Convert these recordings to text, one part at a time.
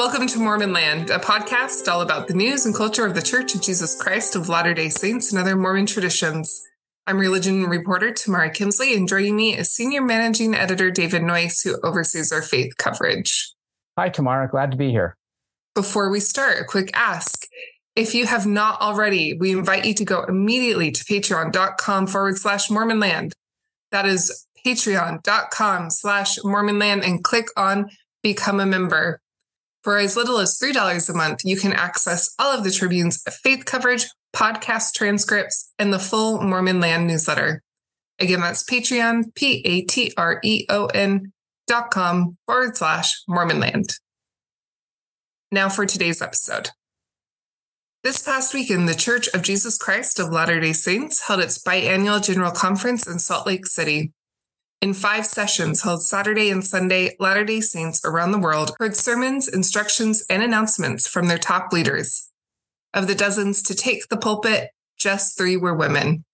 Welcome to Mormon Land, a podcast all about the news and culture of the Church of Jesus Christ of Latter day Saints and other Mormon traditions. I'm religion reporter Tamarra Kemsley, and joining me is senior managing editor David Noyce, who oversees our faith coverage. Hi, Tamarra. Glad to be here. Before we start, a quick ask. If you have not already, we invite you to go immediately to patreon.com forward slash Mormonland. That is patreon.com slash Mormonland and click on become a member. For as little as $3 a month, you can access all of the Tribune's faith coverage, podcast transcripts, and the full Mormon Land newsletter. Again, that's Patreon, P A T R E O N dot com forward slash Mormonland. Now for today's episode. This past weekend, the Church of Jesus Christ of Latter day Saints held its biannual General Conference in Salt Lake City. In five sessions held Saturday and Sunday, Latter day Saints around the world heard sermons, instructions, and announcements from their top leaders. Of the dozens to take the pulpit, just three were women.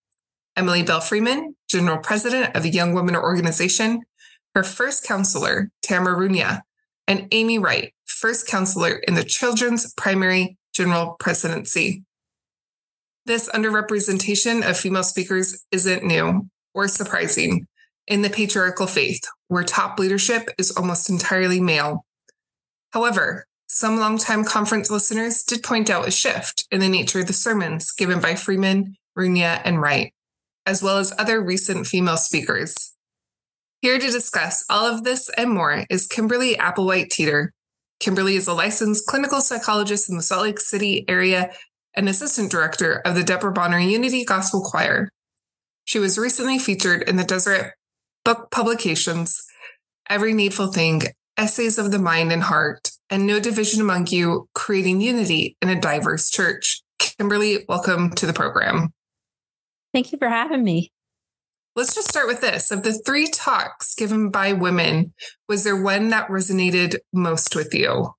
Emily Belle Freeman, General President of the Young Women Organization, her first counselor, Tamara Runia, and Amy Wright, first counselor in the Children's Primary General Presidency. This underrepresentation of female speakers isn't new or surprising in the patriarchal faith, where top leadership is almost entirely male. However, some longtime conference listeners did point out a shift in the nature of the sermons given by Freeman, Runia, and Wright, as well as other recent female speakers. Here to discuss all of this and more is Kimberly Applewhite Teitter. Kimberly is a licensed clinical psychologist in the Salt Lake City area and assistant director of the Debra Bonner Unity Gospel Choir. She was recently featured in the Deseret book publications, Every Needful Thing, Essays of the Mind and Heart, and No Division Among You, Creating Unity in a Diverse Church. Kimberly, welcome to the program. Thank you for having me. Let's just start with this. Of the three talks given by women, was there one that resonated most with you?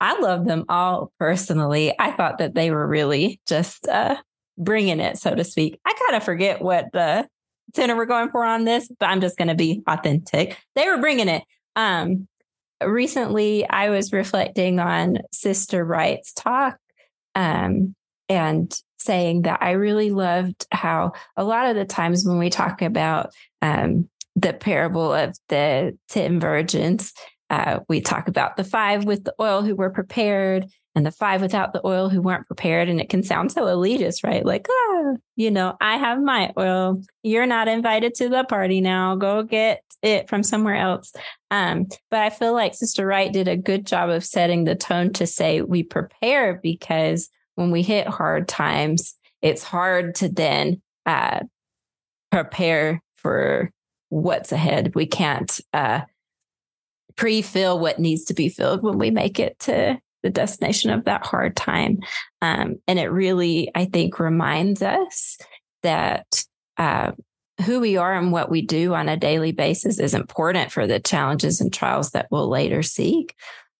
I love them all personally. I thought that they were really just uh, bringing it, so to speak. I kind of forget what the tenor we're going for on this, but I'm just going to be authentic. They were bringing it. Um, recently, I was reflecting on Sister Wright's talk um, and saying that I really loved how a lot of the times when we talk about um, the parable of the 10 virgins, uh, we talk about the five with the oil who were prepared and the five without the oil who weren't prepared. And it can sound so elitist, right? Like, ah, you know, I have my oil. You're not invited to the party now. Go get it from somewhere else. Um, but I feel like Sister Wright did a good job of setting the tone to say we prepare because when we hit hard times, it's hard to then uh, prepare for what's ahead. We can't uh, pre-fill what needs to be filled when we make it to the destination of that hard time. Um, and it really, I think, reminds us that uh, who we are and what we do on a daily basis is important for the challenges and trials that we'll later seek.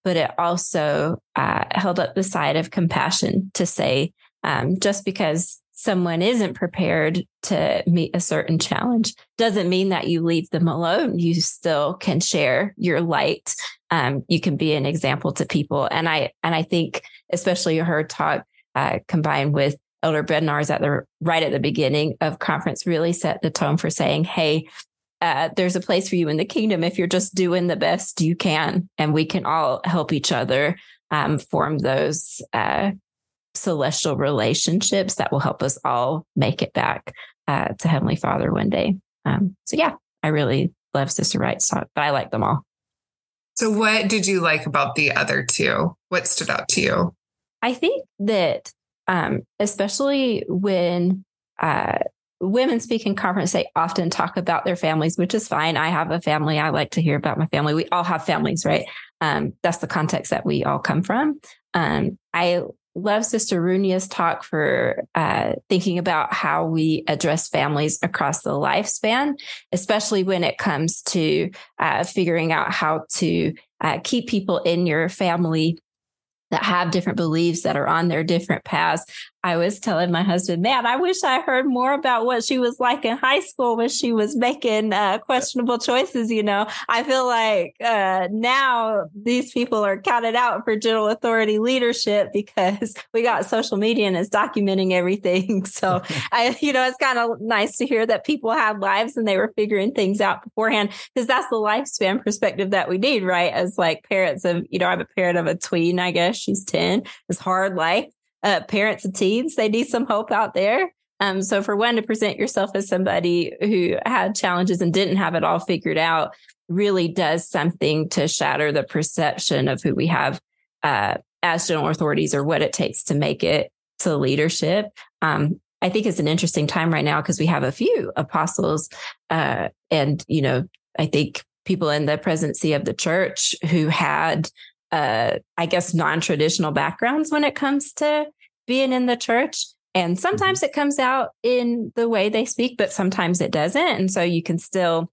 But it also uh, held up the side of compassion to say, um, just because someone isn't prepared to meet a certain challenge doesn't mean that you leave them alone. You still can share your light. Um, you can be an example to people. And I and I think especially her talk uh, combined with Elder Bednar's at the right at the beginning of conference really set the tone for saying, "Hey, uh, there's a place for you in the kingdom if you're just doing the best you can, and we can all help each other um, form those uh, celestial relationships that will help us all make it back uh, to Heavenly Father one day. Um, so, yeah, I really love Sister Wright's talk, but I like them all. So, what did you like about the other two? What stood out to you? I think that, um, especially when uh, women speak in conference, they often talk about their families, which is fine. I have a family. I like to hear about my family. We all have families, right? Um, that's the context that we all come from. Um, I love Sister Runia's talk for uh, thinking about how we address families across the lifespan, especially when it comes to uh, figuring out how to uh, keep people in your family that have different beliefs that are on their different paths I was telling my husband, man, I wish I heard more about what she was like in high school when she was making uh, questionable choices. You know, I feel like uh, now these people are counted out for general authority leadership because we got social media and it's documenting everything. So I, you know, it's kind of nice to hear that people had lives and they were figuring things out beforehand because that's the lifespan perspective that we need, right? As like parents of, you know, I'm a parent of a tween, I guess she's 10. It's hard life uh, parents of teens, they need some hope out there. Um, so for one to present yourself as somebody who had challenges and didn't have it all figured out really does something to shatter the perception of who we have uh, as general authorities or what it takes to make it to leadership. Um, I think it's an interesting time right now because we have a few apostles, uh, and you know, I think people in the presidency of the church who had uh, I guess, non traditional backgrounds when it comes to being in the church. And sometimes mm-hmm. it comes out in the way they speak, but sometimes it doesn't. And so you can still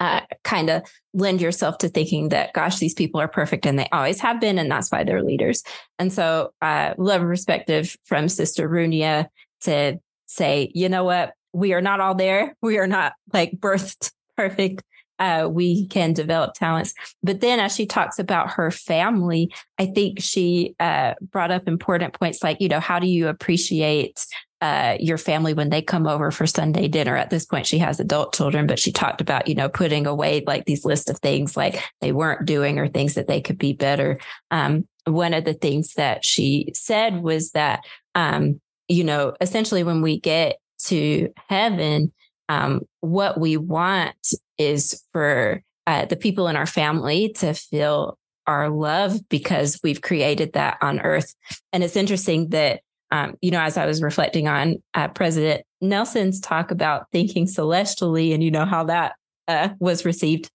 uh, kind of lend yourself to thinking that, gosh, these people are perfect and they always have been, and that's why they're leaders. And so, uh, love and perspective from Sister Runia to say, you know what, we are not all there. We are not like birthed perfect uh, we can develop talents. But then as she talks about her family, I think she uh, brought up important points like, you know, how do you appreciate uh, your family when they come over for Sunday dinner. At this point, she has adult children, but she talked about, you know, putting away like these list of things like they weren't doing or things that they could be better. Um, one of the things that she said was that, um, you know, essentially when we get to heaven, um, what we want is for uh, the people in our family to feel our love because we've created that on earth. And it's interesting that, um, you know, as I was reflecting on uh, President Nelson's talk about thinking celestially and, you know, how that uh, was received.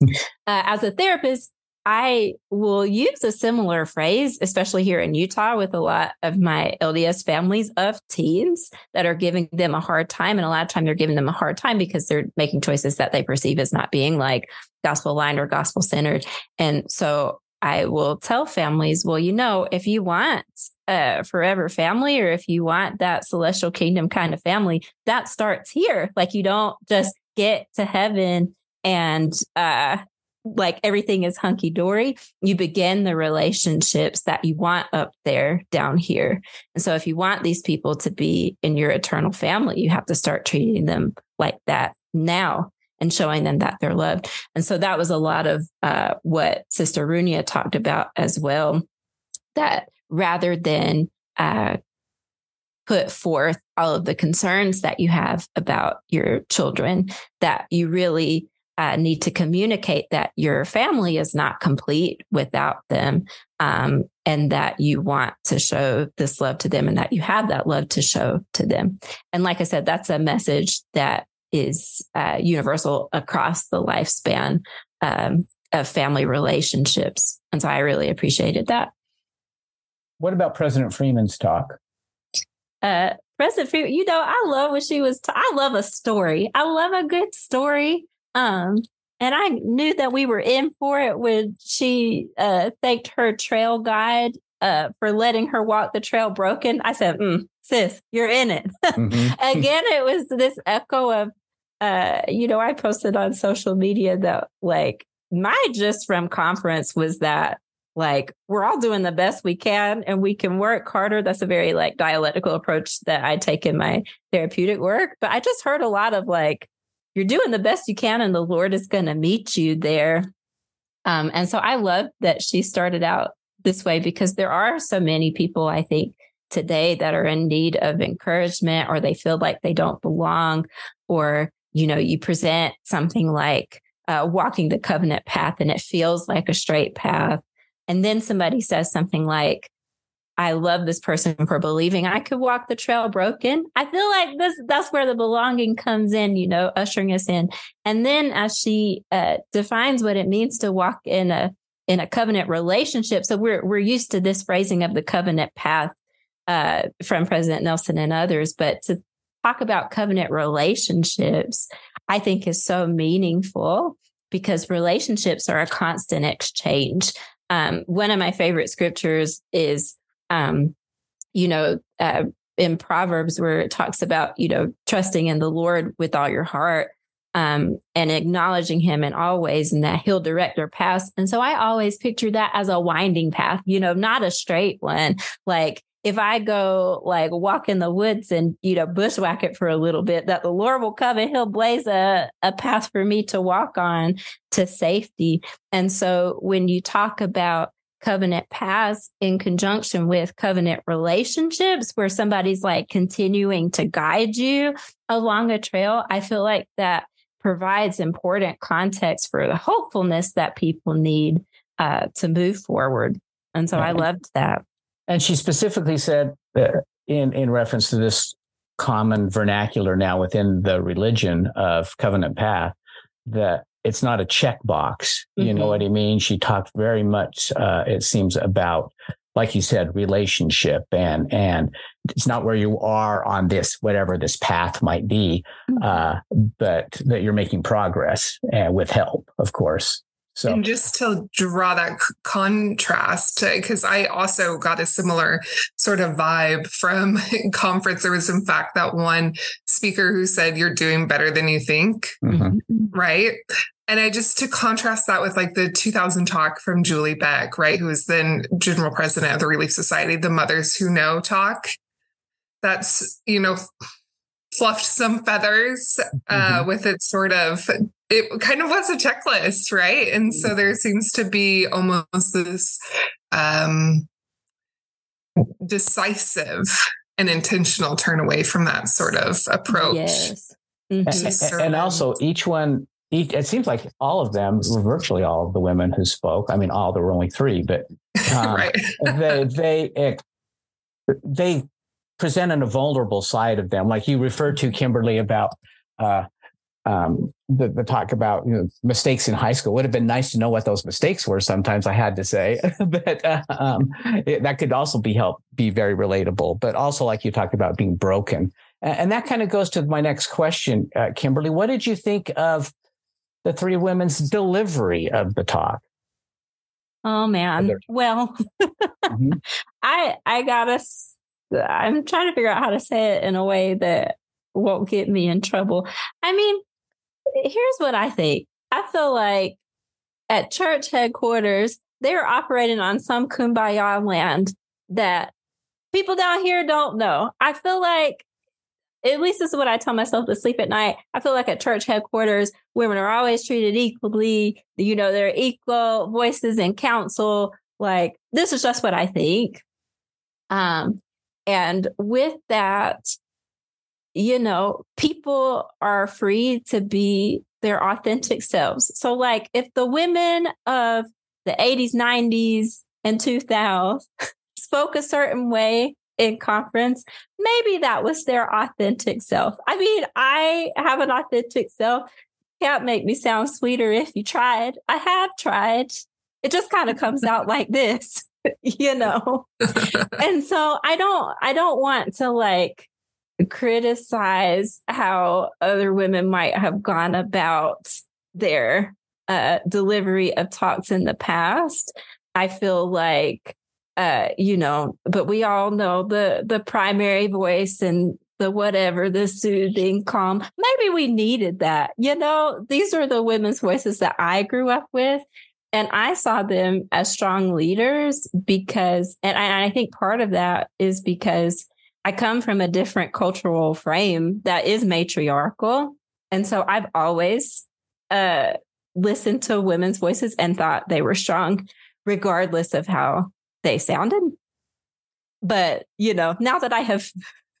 Uh, as a therapist, I will use a similar phrase, especially here in Utah with a lot of my LDS families of teens that are giving them a hard time. And a lot of time they're giving them a hard time because they're making choices that they perceive as not being like gospel aligned or gospel centered. And so I will tell families, well, you know, if you want a forever family or if you want that celestial kingdom kind of family, that starts here. Like you don't just get to heaven and uh like everything is hunky dory, you begin the relationships that you want up there down here. And so if you want these people to be in your eternal family, you have to start treating them like that now and showing them that they're loved. And so that was a lot of uh, what Sister Runia talked about as well. That rather than uh, put forth all of the concerns that you have about your children, that you really uh, need to communicate that your family is not complete without them um, and that you want to show this love to them and that you have that love to show to them. And like I said, that's a message that is uh, universal across the lifespan um, of family relationships. And so I really appreciated that. What about President Freeman's talk? Uh, President Freeman, you know, I love what she was. T- I love a story. I love a good story. Um, and I knew that we were in for it when she uh, thanked her trail guide uh, for letting her walk the trail broken. I said, mm, sis, you're in it. Mm-hmm. Again, it was this echo of, uh, you know, I posted on social media that like my just from conference was that like we're all doing the best we can and we can work harder. That's a very like dialectical approach that I take in my therapeutic work. But I just heard a lot of like, you're doing the best you can and the Lord is going to meet you there. Um, and so I love that she started out this way because there are so many people, I think, today that are in need of encouragement or they feel like they don't belong or, you know, you present something like uh, walking the covenant path and it feels like a straight path. And then somebody says something like, I love this person for believing I could walk the trail broken. I feel like this that's where the belonging comes in, you know, ushering us in. And then as she uh, defines what it means to walk in a in a covenant relationship, so we're we're used to this phrasing of the covenant path uh, from President Nelson and others, but to talk about covenant relationships, I think is so meaningful because relationships are a constant exchange. Um, one of my favorite scriptures is um, you know, uh, in Proverbs where it talks about, you know, trusting in the Lord with all your heart um, and acknowledging him in all ways and that he'll direct your paths. And so I always picture that as a winding path, you know, not a straight one. Like if I go like walk in the woods and, you know, bushwhack it for a little bit, that the Lord will come and he'll blaze a, a path for me to walk on to safety. And so when you talk about covenant paths in conjunction with covenant relationships where somebody's like continuing to guide you along a trail, I feel like that provides important context for the hopefulness that people need uh, to move forward. And so I loved that. And she specifically said, uh, in in reference to this common vernacular now within the religion of covenant path, that it's not a checkbox. You mm-hmm. know what I mean? She talked very much, uh, it seems, about, like you said, relationship and and it's not where you are on this whatever this path might be, mm-hmm. uh, but that you're making progress and with help, of course. So. And just to draw that contrast, because I also got a similar sort of vibe from conference. There was, in fact, that one speaker who said, You're doing better than you think. Mm-hmm. Right. And I just to contrast that with like the 2000 talk from Julie Beck, right, who is then general president of the Relief Society, the Mothers Who Know talk. That's, you know, fluffed some feathers uh, mm-hmm. with its sort of it kind of was a checklist, right? And so there seems to be almost this um, decisive and intentional turn away from that sort of approach. Yes. Mm-hmm. And, and, also, each one, each, it seems like all of them, virtually all of the women who spoke. I mean, all there were only three, but um, right. they they it, they presented a vulnerable side of them. Like you referred to Kimberly about uh, um, the, the, talk about you know, mistakes in high school. It would have been nice to know what those mistakes were. Sometimes I had to say, but uh, um, it, that could also be help be very relatable. But also, like you talked about, being broken, and, and that kind of goes to my next question, uh, Kimberly. What did you think of the three women's delivery of the talk? Oh man, well, mm-hmm. I I gotta. I'm trying to figure out how to say it in a way that won't get me in trouble. I mean, here's what I think. I feel like at church headquarters, they're operating on some kumbaya land that people down here don't know. I feel like, at least this is what I tell myself to sleep at night. I feel like at church headquarters, women are always treated equally. You know, they're equal voices in council. Like, this is just what I think. Um, and with that, you know, people are free to be their authentic selves. So, like, if the women of the 80s, 90s, and 2000s spoke a certain way in conference, maybe that was their authentic self. I mean, I have an authentic self. Can't make me sound sweeter if you tried. I have tried. It just kind of comes out like this, you know. and so I don't I don't want to like criticize how other women might have gone about their uh, delivery of talks in the past. I feel like, uh, you know, but we all know the the primary voice and the whatever, the soothing, calm. Maybe we needed that. You know, these are the women's voices that I grew up with. And I saw them as strong leaders because, and I, I think part of that is because I come from a different cultural frame that is matriarchal. And so I've always uh, listened to women's voices and thought they were strong, regardless of how they sounded. But, you know, now that I have,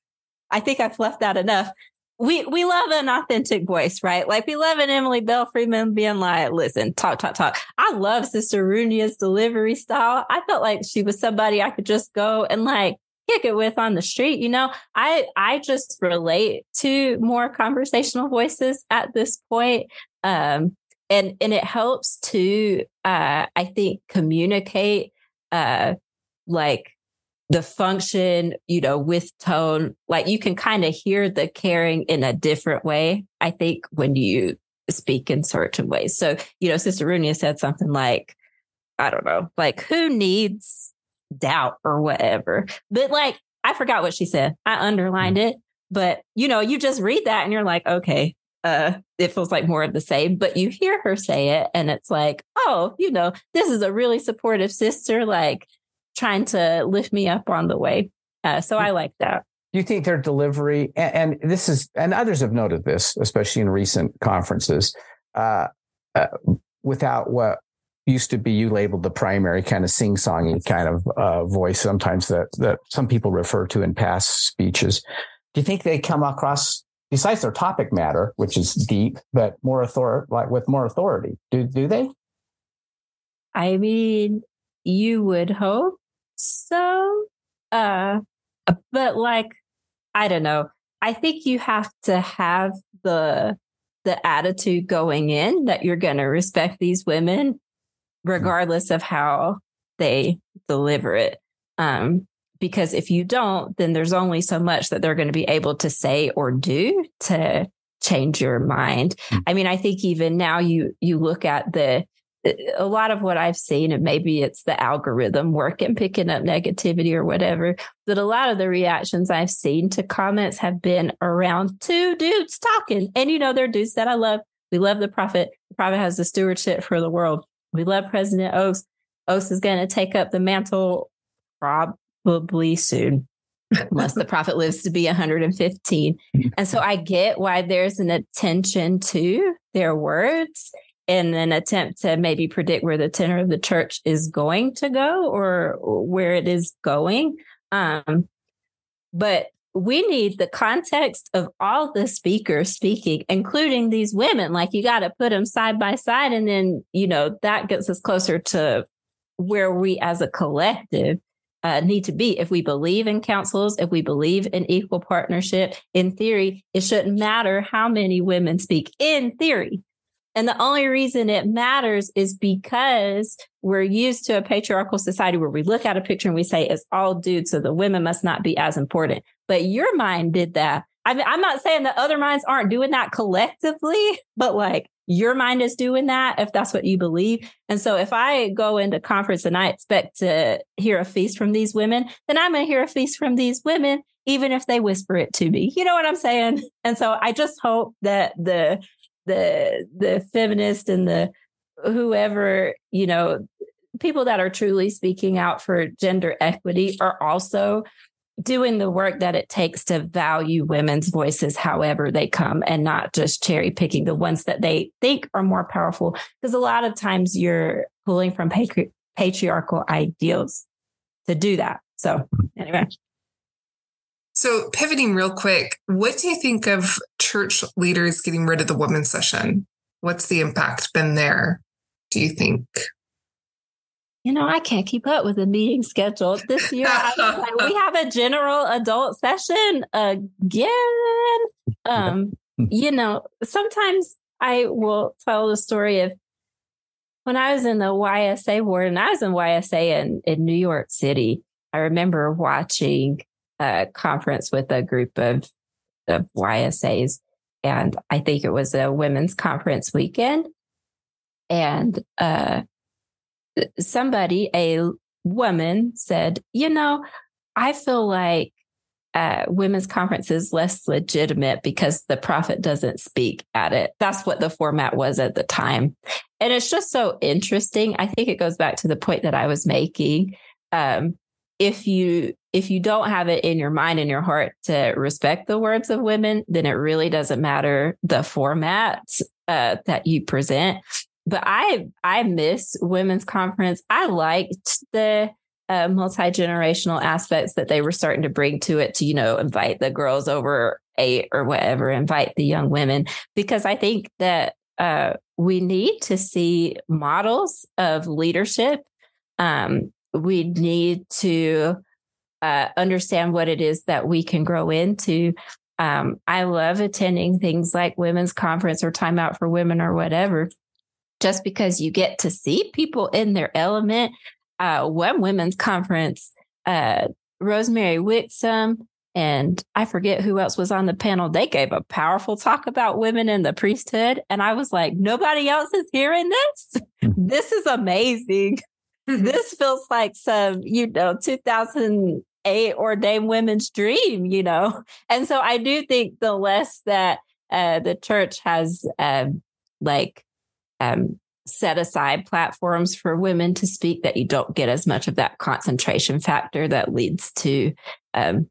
I think I've left that enough. We we love an authentic voice, right? Like we love an Emily Belle Freeman being like, listen, talk, talk, talk. I love Sister Runia's delivery style. I felt like she was somebody I could just go and like kick it with on the street you know i i just relate to more conversational voices at this point um and and it helps to uh i think communicate uh like the function you know with tone like you can kind of hear the caring in a different way i think when you speak in certain ways so you know sister runia said something like i don't know like who needs doubt or whatever. But like, I forgot what she said. I underlined mm. it, but you know, you just read that and you're like, okay, uh, it feels like more of the same. But you hear her say it, and it's like, oh, you know, this is a really supportive sister, like trying to lift me up on the way. Uh, so I like that. Do you think their delivery, and, and, this is, and others have noted this, especially in recent conferences, uh, uh, without what used to be you labeled the primary kind of sing-songy kind of uh, voice sometimes that that some people refer to in past speeches do you think they come across besides their topic matter which is deep but more author like with more authority do do they i mean you would hope so uh but like i don't know i think you have to have the the attitude going in that you're going to respect these women regardless of how they deliver it. Um, because if you don't, then there's only so much that they're going to be able to say or do to change your mind. Mm. I mean, I think even now you you look at the a lot of what I've seen, and maybe it's the algorithm working, picking up negativity or whatever, but a lot of the reactions I've seen to comments have been around two dudes talking. And, you know, they're dudes that I love. We love the prophet. The prophet has the stewardship for the world. We love President Oaks. Oaks is going to take up the mantle probably soon, unless the prophet lives to be 115. Mm-hmm. And so I get why there's an attention to their words in an attempt to maybe predict where the tenor of the church is going to go or where it is going. Um, but we need the context of all the speakers speaking, including these women. Like you got to put them side by side. And then, you know, that gets us closer to where we as a collective uh, need to be. If we believe in councils, if we believe in equal partnership, in theory, it shouldn't matter how many women speak in theory. And the only reason it matters is because we're used to a patriarchal society where we look at a picture and we say it's all dudes, so the women must not be as important. But your mind did that. I mean, I'm not saying that other minds aren't doing that collectively, but like your mind is doing that if that's what you believe. And so if I go into conference and I expect to hear a feast from these women, then I'm going to hear a feast from these women, even if they whisper it to me. You know what I'm saying? And so I just hope that the the the feminist and the whoever you know people that are truly speaking out for gender equity are also doing the work that it takes to value women's voices however they come and not just cherry picking the ones that they think are more powerful. Because a lot of times you're pulling from patri- patriarchal ideals to do that. So anyway so, pivoting real quick, what do you think of church leaders getting rid of the women's session? What's the impact been there, do you think? You know, I can't keep up with the meeting schedule this year. like, we have a general adult session again. Um, you know, sometimes I will tell the story of when I was in the YSA ward, and I was in YSA in, in New York City. I remember watching a conference with a group of, of YSAs. And I think it was a women's conference weekend. And uh, somebody, a woman, said, You know, I feel like uh, women's conference is less legitimate because the prophet doesn't speak at it. That's what the format was at the time. And it's just so interesting. I think it goes back to the point that I was making. Um, if you if you don't have it in your mind and your heart to respect the words of women, then it really doesn't matter the format uh, that you present. But I I miss women's conference. I liked the uh, multi generational aspects that they were starting to bring to it. To you know, invite the girls over eight or whatever, invite the young women, because I think that uh, we need to see models of leadership um, we need to uh, understand what it is that we can grow into. Um, I love attending things like women's conference or time out for women or whatever, just because you get to see people in their element. Uh, one women's conference, uh, Rosemary Wixom and I forget who else was on the panel. They gave a powerful talk about women in the priesthood. And I was like, nobody else is hearing this. Hmm. this is amazing. this feels like some, you know, 2008 a ordained women's dream, you know? And so I do think the less that uh, the church has um, like um, set aside platforms for women to speak, that you don't get as much of that concentration factor that leads to um,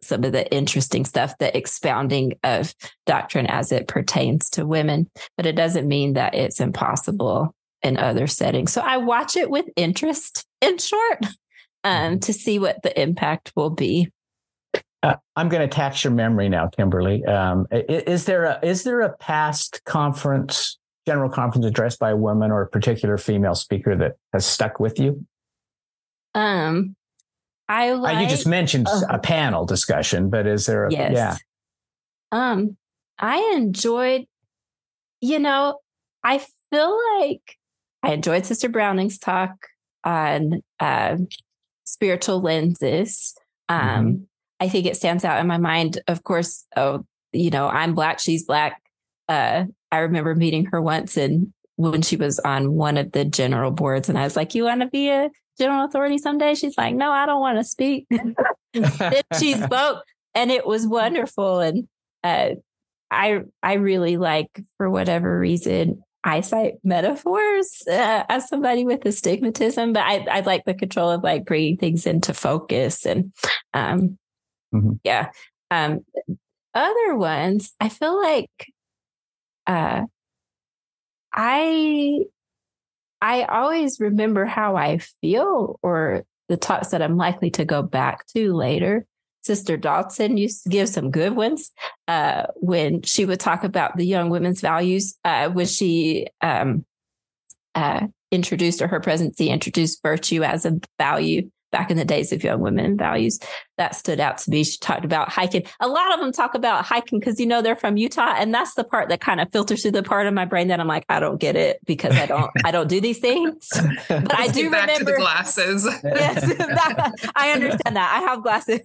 some of the interesting stuff, the expounding of doctrine as it pertains to women. But it doesn't mean that it's impossible in other settings. So I watch it with interest, in short, um, mm-hmm. to see what the impact will be. Uh, I'm going to tax your memory now, Kimberly. Um, is there a is there a past conference, general conference addressed by a woman or a particular female speaker that has stuck with you? Um, I like, uh, you just mentioned uh, a panel discussion, but is there a yes. yeah? Um, I enjoyed, you know, I feel like I enjoyed Sister Browning's talk on uh, spiritual lenses. Um, mm-hmm. I think it stands out in my mind. Of course, oh, you know, I'm black, she's black. Uh, I remember meeting her once and when she was on one of the general boards, and I was like, "You want to be a general authority someday?" She's like, "No, I don't want to speak." then she spoke, and it was wonderful. And uh, I I really like, for whatever reason, eyesight metaphors uh, as somebody with astigmatism, but I, I like the control of like bringing things into focus and, um, mm-hmm. yeah. Um, other ones, I feel like, uh, I, I always remember how I feel or the talks that I'm likely to go back to later. Sister Dalton used to give some good ones uh, when she would talk about the young women's values. Uh, when she um, uh, introduced or her presidency introduced virtue as a value back in the days of young women values that stood out to me. She talked about hiking. A lot of them talk about hiking because you know they're from Utah, and that's the part that kind of filters through the part of my brain that I'm like, I don't get it because I don't I don't do these things. But I do back remember to the glasses. yes, that, I understand that. I have glasses,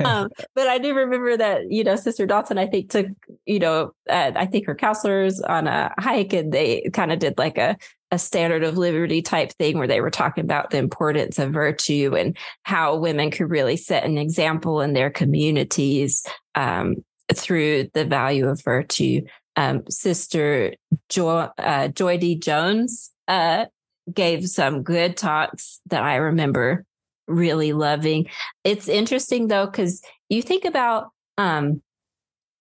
um, but I do remember that you know Sister Dalton I think took you know uh, I think her counselors on a hike and they kind of did like a a standard of liberty type thing where they were talking about the importance of virtue and how women could really set an example in their communities um, through the value of virtue. Um, Sister Joy, uh, Joy D. Jones uh, gave some good talks that I remember really loving. It's interesting though, because you think about, um,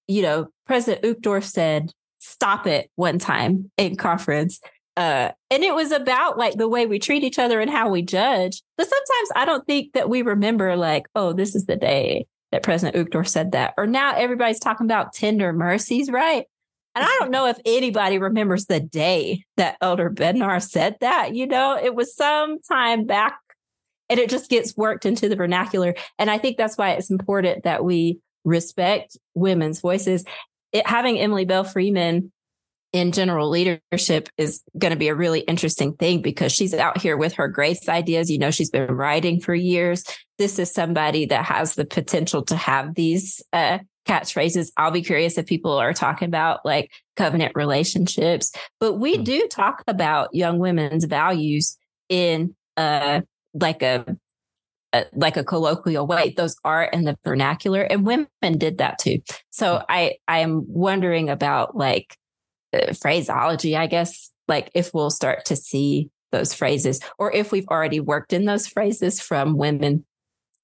you know, President Uchtdorf said, stop it one time in conference uh, and it was about like the way we treat each other and how we judge. But sometimes I don't think that we remember like, oh, this is the day that President Uchtdorf said that. Or now everybody's talking about tender mercies, right? And I don't know if anybody remembers the day that Elder Bednar said that. You know, it was some time back and it just gets worked into the vernacular. And I think that's why it's important that we respect women's voices. It, having Emily Belle Freeman in general leadership is going to be a really interesting thing because she's out here with her grace ideas. You know, she's been writing for years. This is somebody that has the potential to have these uh, catchphrases. I'll be curious if people are talking about like covenant relationships, but we mm-hmm. do talk about young women's values in uh, like a like a colloquial way those are in the vernacular and women did that too so hmm. i i am wondering about like uh, phraseology, I guess, like if we'll start to see those phrases or if we've already worked in those phrases from women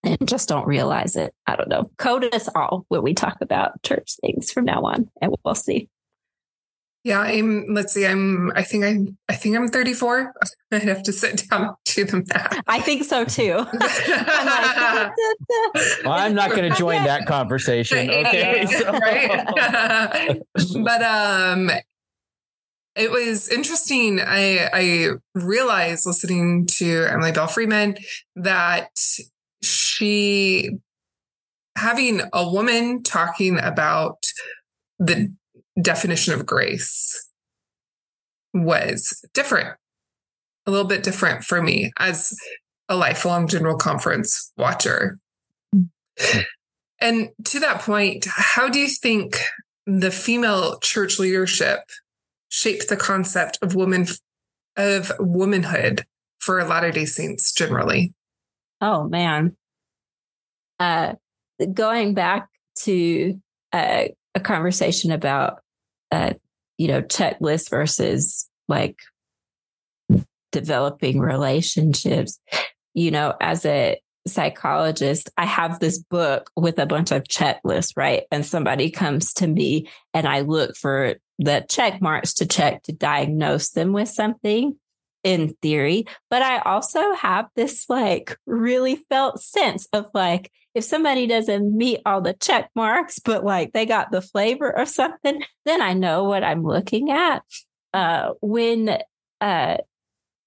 and just don't realize it. I don't know. Code us all when we talk about church things from now on, and we'll see. Yeah, I'm. Let's see. I'm. I think I'm. I think I'm 34. I'd have to sit down to the math. I think so too. I'm, like, well, I'm not going to join that conversation. Okay, so. right. but um, it was interesting. I, I realized listening to Emily Belle Freeman that she, having a woman talking about the definition of grace, was different, a little bit different for me as a lifelong general conference watcher. And to that point, how do you think the female church leadership shaped the concept of woman of womanhood for Latter Day Saints generally? Oh man, uh, going back to uh, a conversation about, uh, you know, checklist versus like developing relationships, you know, as a psychologist, I have this book with a bunch of checklists, right? And somebody comes to me and I look for the check marks to check to diagnose them with something in theory. But I also have this like really felt sense of like, if somebody doesn't meet all the check marks, but like they got the flavor of something, then I know what I'm looking at. Uh, when uh,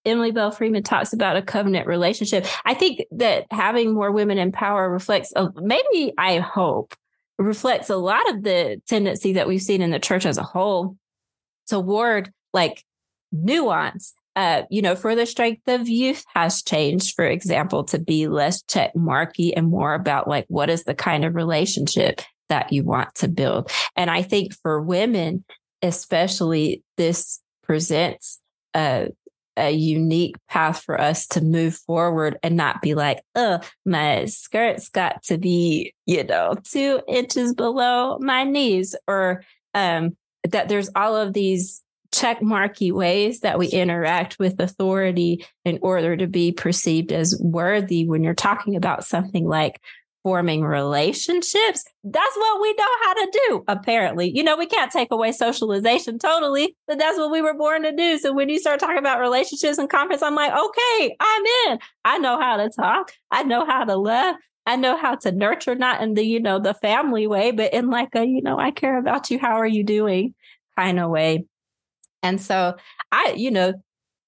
Emily Belle Freeman talks about a covenant relationship, I think that having more women in power reflects, a, maybe I hope, reflects a lot of the tendency that we've seen in the church as a whole toward like nuance. Uh, you know, for the strength of youth has changed, for example, to be less check marky and more about like what is the kind of relationship that you want to build. And I think for women, especially, this presents a, a unique path for us to move forward and not be like, oh, my skirt's got to be, you know, two inches below my knees, or um, that there's all of these check marky ways that we interact with authority in order to be perceived as worthy when you're talking about something like forming relationships. That's what we know how to do, apparently. You know, we can't take away socialization totally, but that's what we were born to do. So when you start talking about relationships and confidence, I'm like, okay, I'm in. I know how to talk. I know how to love. I know how to nurture, not in the, you know, the family way, but in like a, you know, I care about you. How are you doing kind of way. And so I, you know,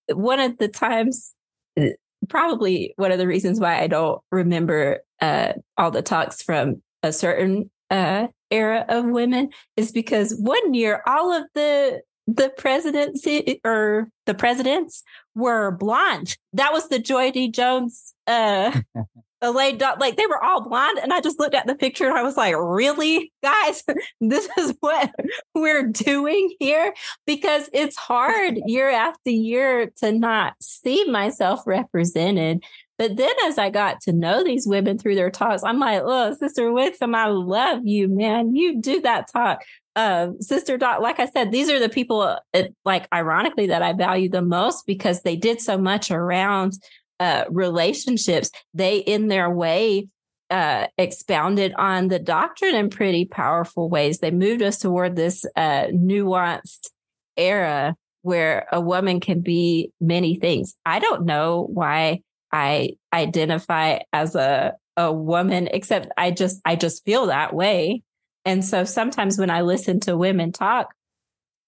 one of the times eh, probably one of the reasons why I don't remember uh, all the talks from a certain uh, era of women is because one year all of the the presidency or the presidents were blonde. That was the Joy D. Jones uh, Elaine Dalton, like they were all blonde. And I just looked at the picture and I was like, really, guys, this is what we're doing here? Because it's hard year after year to not see myself represented. But then as I got to know these women through their talks, I'm like, oh, Sister Wixom, I love you, man. You do that talk. Uh, Sister Dalton, like I said, these are the people, uh, like ironically, that I value the most because they did so much around uh, relationships, they, in their way, uh, expounded on the doctrine in pretty powerful ways. They moved us toward this uh, nuanced era where a woman can be many things. I don't know why I identify as a a woman, except I just I just feel that way. And so sometimes when I listen to women talk,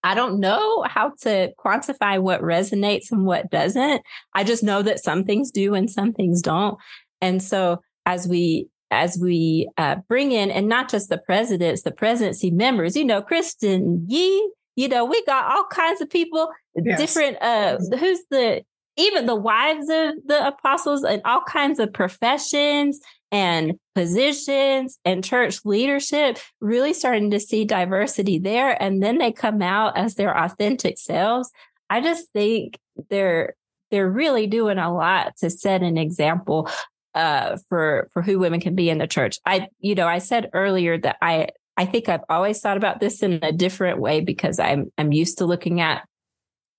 I don't know how to quantify what resonates and what doesn't. I just know that some things do and some things don't. And so as we as we uh, bring in, and not just the presidents, the presidency members, you know, Kristin Yee, you know, we got all kinds of people, yes. different. Uh, who's the even the wives of the apostles and all kinds of professions and positions and church leadership, really starting to see diversity there. And then they come out as their authentic selves. I just think they're they're really doing a lot to set an example uh, for for who women can be in the church. I you know I said earlier that I I think I've always thought about this in a different way because I'm I'm used to looking at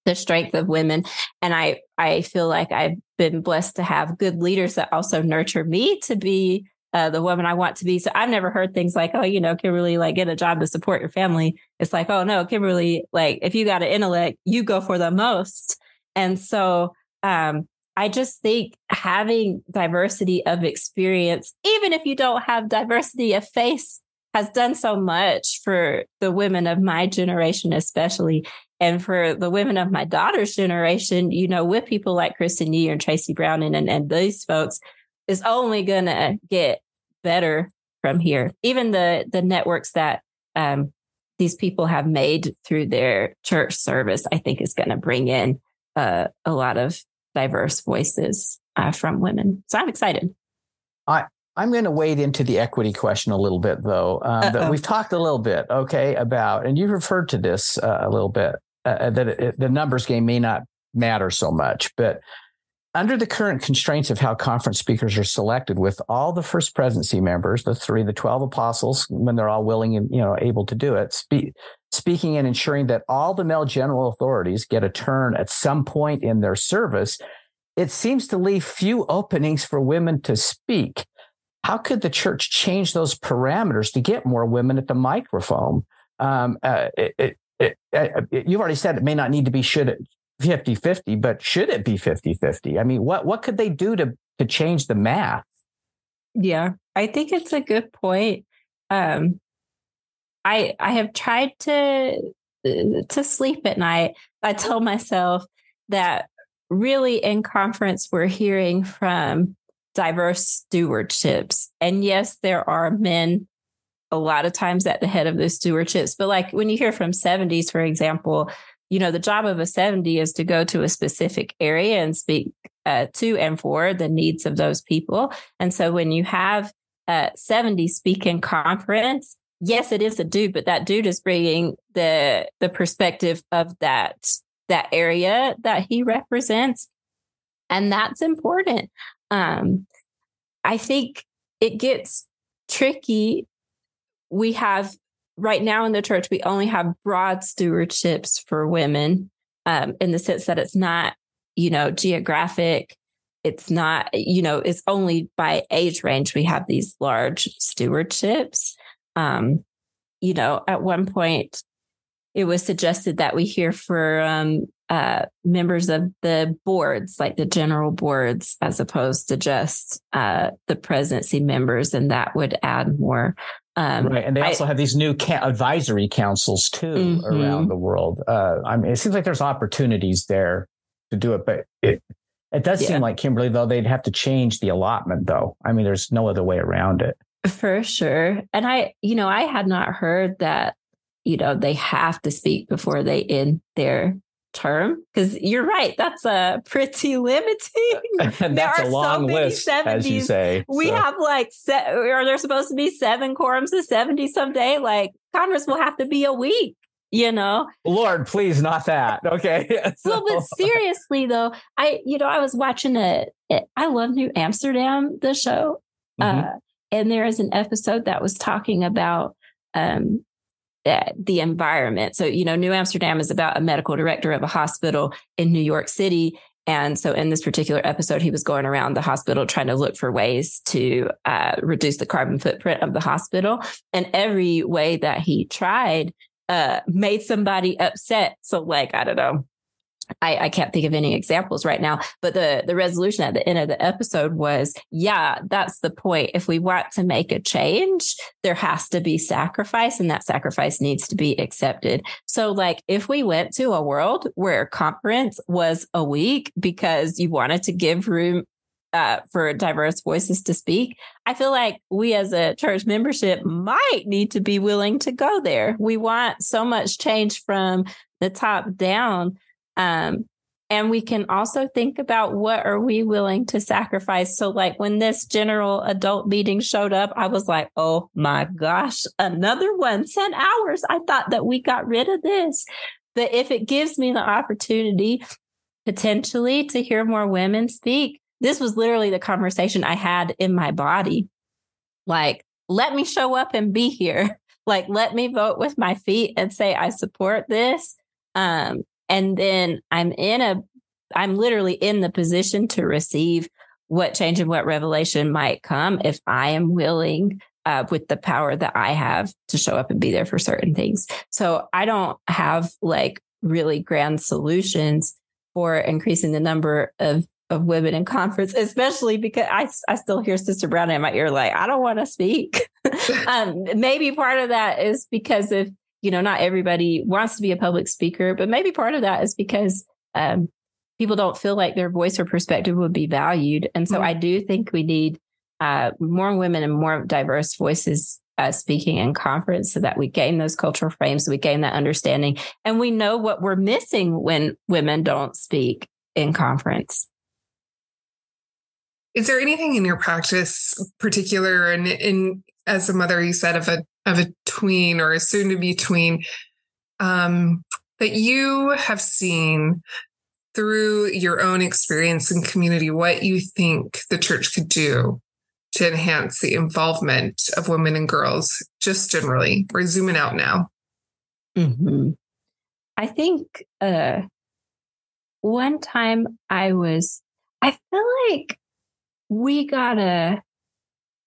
the strength of women and i i feel like i've been blessed to have good leaders that also nurture me to be uh, the woman i want to be. So i've never heard things like oh you know kimberly like get a job to support your family. It's like oh no kimberly like if you got an intellect you go for the most. And so um I just think having diversity of experience, even if you don't have diversity of face, has done so much for the women of my generation, especially. And for the women of my daughter's generation, you know, with people like Kristin Yee and Tracy Brown and, and, these folks, is only going to get better from here. Even the the networks that um, these people have made through their church service, I think, is going to bring in uh, a lot of diverse voices uh, from women. So I'm excited. I I'm going to wade into the equity question a little bit, though. Um, we've talked a little bit, okay, about, and you referred to this uh, a little bit uh, uh, that it, the numbers game may not matter so much. But under the current constraints of how conference speakers are selected with all the first presidency members the three the 12 apostles when they're all willing and you know able to do it speak, speaking and ensuring that all the male general authorities get a turn at some point in their service it seems to leave few openings for women to speak how could the church change those parameters to get more women at the microphone um, uh, it, it, it, uh, you've already said it may not need to be should it 50 50, but should it be 50 50? I mean, what, what could they do to, to change the math? Yeah, I think it's a good point. Um, I I have tried to to sleep at night. I tell myself that really in conference we're hearing from diverse stewardships, and yes, there are men a lot of times at the head of those stewardships. But like when you hear from 70s, for example, you know, the job of a 70 is to go to a specific area and speak uh, to and for the needs of those people. And so when you have a 70 speaking conference, yes, it is a dude, but that dude is bringing the the perspective of that that area that he represents, and that's important. Um, I think it gets tricky. We have right now in the church, we only have broad stewardships for women um, in the sense that it's not, you know, geographic. It's not, you know, it's only by age range we have these large stewardships. Um, you know, at one point, it was suggested that we hear for um, uh, members of the boards, like the general boards, as opposed to just uh, the presidency members, and that would add more um, right, and they also I, have these new ca- advisory councils too mm-hmm. around the world. Uh, I mean, it seems like there's opportunities there to do it, but it it does yeah. seem like Kimberly though they'd have to change the allotment though. I mean, there's no other way around it. For sure, and I, you know, I had not heard that. You know, they have to speak before they end their term because you're right that's a pretty limiting and that's a long so list 70s. as you say we so. have like se- are there supposed to be seven quorums of 70 someday like congress will have to be a week you know lord please not that okay so. well but seriously though i you know i was watching it i love new amsterdam the show mm-hmm. uh, and there is an episode that was talking about um, the environment. So, you know, New Amsterdam is about a medical director of a hospital in New York City. And so, in this particular episode, he was going around the hospital trying to look for ways to uh, reduce the carbon footprint of the hospital. And every way that he tried uh, made somebody upset. So, like, I don't know, I, I, can't think of any examples right now, but the the resolution at the end of the episode was, yeah, that's the point. If we want to make a change, there has to be sacrifice, and that sacrifice needs to be accepted. So, like, if we went to a world where conference was a week because you wanted to give room uh, for diverse voices to speak, I feel like we as a church membership might need to be willing to go there. We want so much change from the top down um, and we can also think about what are we willing to sacrifice. So like when this general adult meeting showed up, I was like, oh my gosh, another one, 10 hours. I thought that we got rid of this. But if it gives me the opportunity potentially to hear more women speak, this was literally the conversation I had in my body. Like, let me show up and be here. Like, let me vote with my feet and say, I support this. Um, and then I'm in a, I'm literally in the position to receive what change and what revelation might come if I am willing uh, with the power that I have to show up and be there for certain things. So I don't have like really grand solutions for increasing the number of of women in conference, especially because I, I still hear Sister Brown in my ear, like, I don't want to speak. um, maybe part of that is because of you know, not everybody wants to be a public speaker, but maybe part of that is because um, people don't feel like their voice or perspective would be valued. And so mm-hmm. I do think we need uh, more women and more diverse voices uh, speaking in conference so that we gain those cultural frames, so we gain that understanding, and we know what we're missing when women don't speak in conference. Is there anything in your practice, particular and in, in as a mother, you said of a of a tween or a soon to be tween um, that you have seen through your own experience and community, what you think the church could do to enhance the involvement of women and girls, just generally. We're zooming out now. Mm-hmm. I think uh, one time I was, I feel like we gotta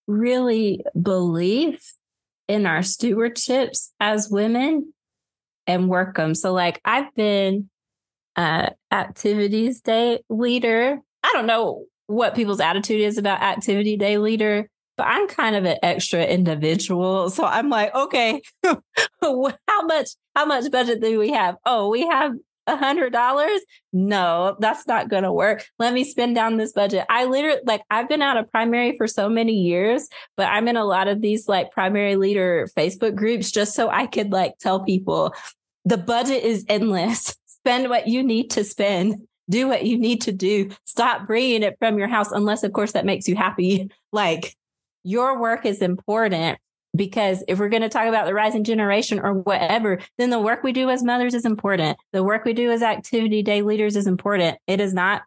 really believe in our stewardships as women and work them. So, like, I've been uh, activities day leader. I don't know what people's attitude is about activity day leader, but I'm kind of an extra individual. So I'm like, okay, how much, how much budget do we have? Oh, we have a hundred dollars? No, that's not going to work. Let me spend down this budget. I literally like I've been out of primary for so many years, but I'm in a lot of these like primary leader Facebook groups just so I could like tell people the budget is endless. Spend what you need to spend. Do what you need to do. Stop bringing it from your house, unless, of course, that makes you happy. Like your work is important because if we're going to talk about the rising generation or whatever, then the work we do as mothers is important. The work we do as activity day leaders is important. It is not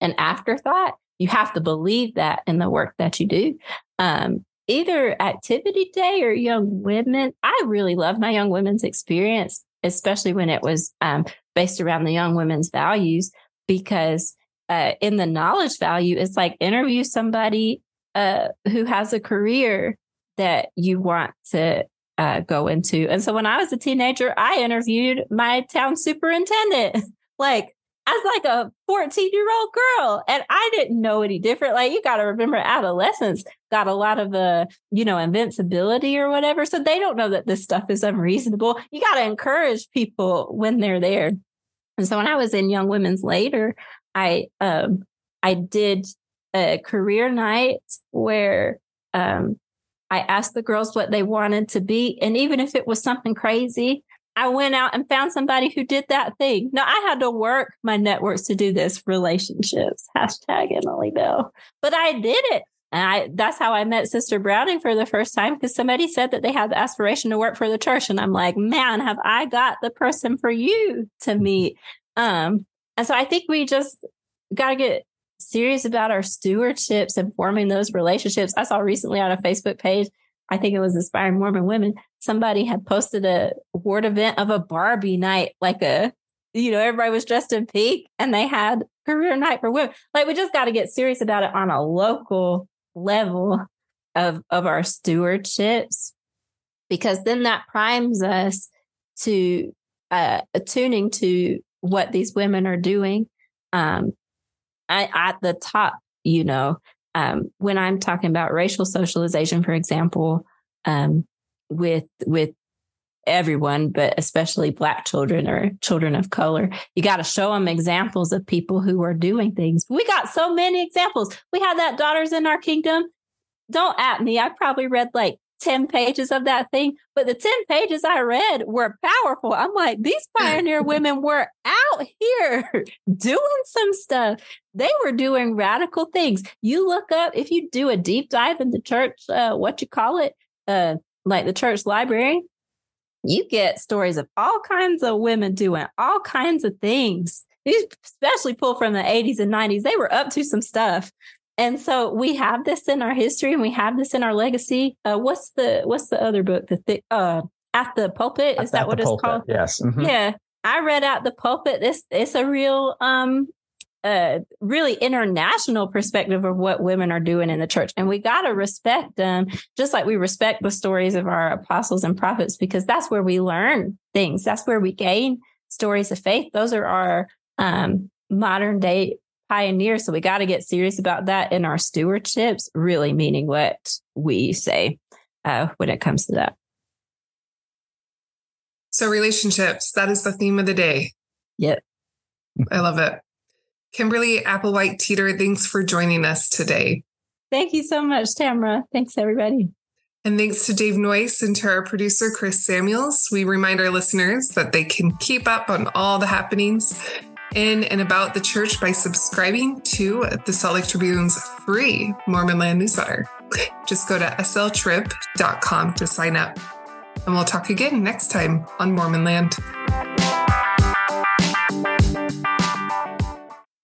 an afterthought. You have to believe that in the work that you do. Um, either activity day or young women. I really love my young women's experience, especially when it was um, based around the young women's values, because uh, in the knowledge value, it's like interview somebody uh, who has a career that you want to uh, go into. And so when I was a teenager, I interviewed my town superintendent, like as like a 14 year old girl. And I didn't know any different. Like you got to remember adolescents got a lot of, uh, you know, invincibility or whatever. So they don't know that this stuff is unreasonable. You got to encourage people when they're there. And so when I was in Young Women's later, I, um, I did a career night where, um, I asked the girls what they wanted to be. And even if it was something crazy, I went out and found somebody who did that thing. Now I had to work my networks to do this relationships. Hashtag Emily Belle. But I did it. And I that's how I met Sister Browning for the first time because somebody said that they had the aspiration to work for the church. And I'm like, man, have I got the person for you to meet? Um, and so I think we just gotta get serious about our stewardships and forming those relationships. I saw recently on a Facebook page, I think it was Inspiring Mormon Women, somebody had posted a ward event of a Barbie night, like a, you know, everybody was dressed in pink and they had career night for women. Like we just got to get serious about it on a local level of of our stewardships because then that primes us to uh attuning to what these women are doing um At the top, you know, um, when I'm talking about racial socialization, for example, um, with with everyone, but especially Black children or children of color, you got to show them examples of people who are doing things. We got so many examples. We had that Daughters in Our Kingdom. Don't at me. I probably read like 10 pages of that thing, but the 10 pages I read were powerful. I'm like, these pioneer women were out here doing some stuff. They were doing radical things. You look up, if you do a deep dive in the church, uh, what you call it, uh, like the church library, you get stories of all kinds of women doing all kinds of things. Especially pulled from the 80s and 90s. They were up to some stuff. And so we have this in our history and we have this in our legacy. Uh, what's the what's the other book? The th- uh, at the pulpit is at, that what it's called? Yes. Mm-hmm. Yeah, I read out the pulpit. This it's a real um uh really international perspective of what women are doing in the church, and we got to respect them just like we respect the stories of our apostles and prophets because that's where we learn things. That's where we gain stories of faith. Those are our um modern day pioneers. So we got to get serious about that in our stewardships, really meaning what we say uh, when it comes to that. So, relationships, that is the theme of the day. Yep. I love it. Kimberly Applewhite Teitter, thanks for joining us today. Thank you so much, Tamarra. Thanks, everybody. And thanks to Dave Noyce and to our producer, Chris Samuels. We remind our listeners that they can keep up on all the happenings in and about the church by subscribing to the Salt Lake Tribune's free Mormon Land newsletter. Just go to sltrib.com to sign up. And we'll talk again next time on Mormon Land.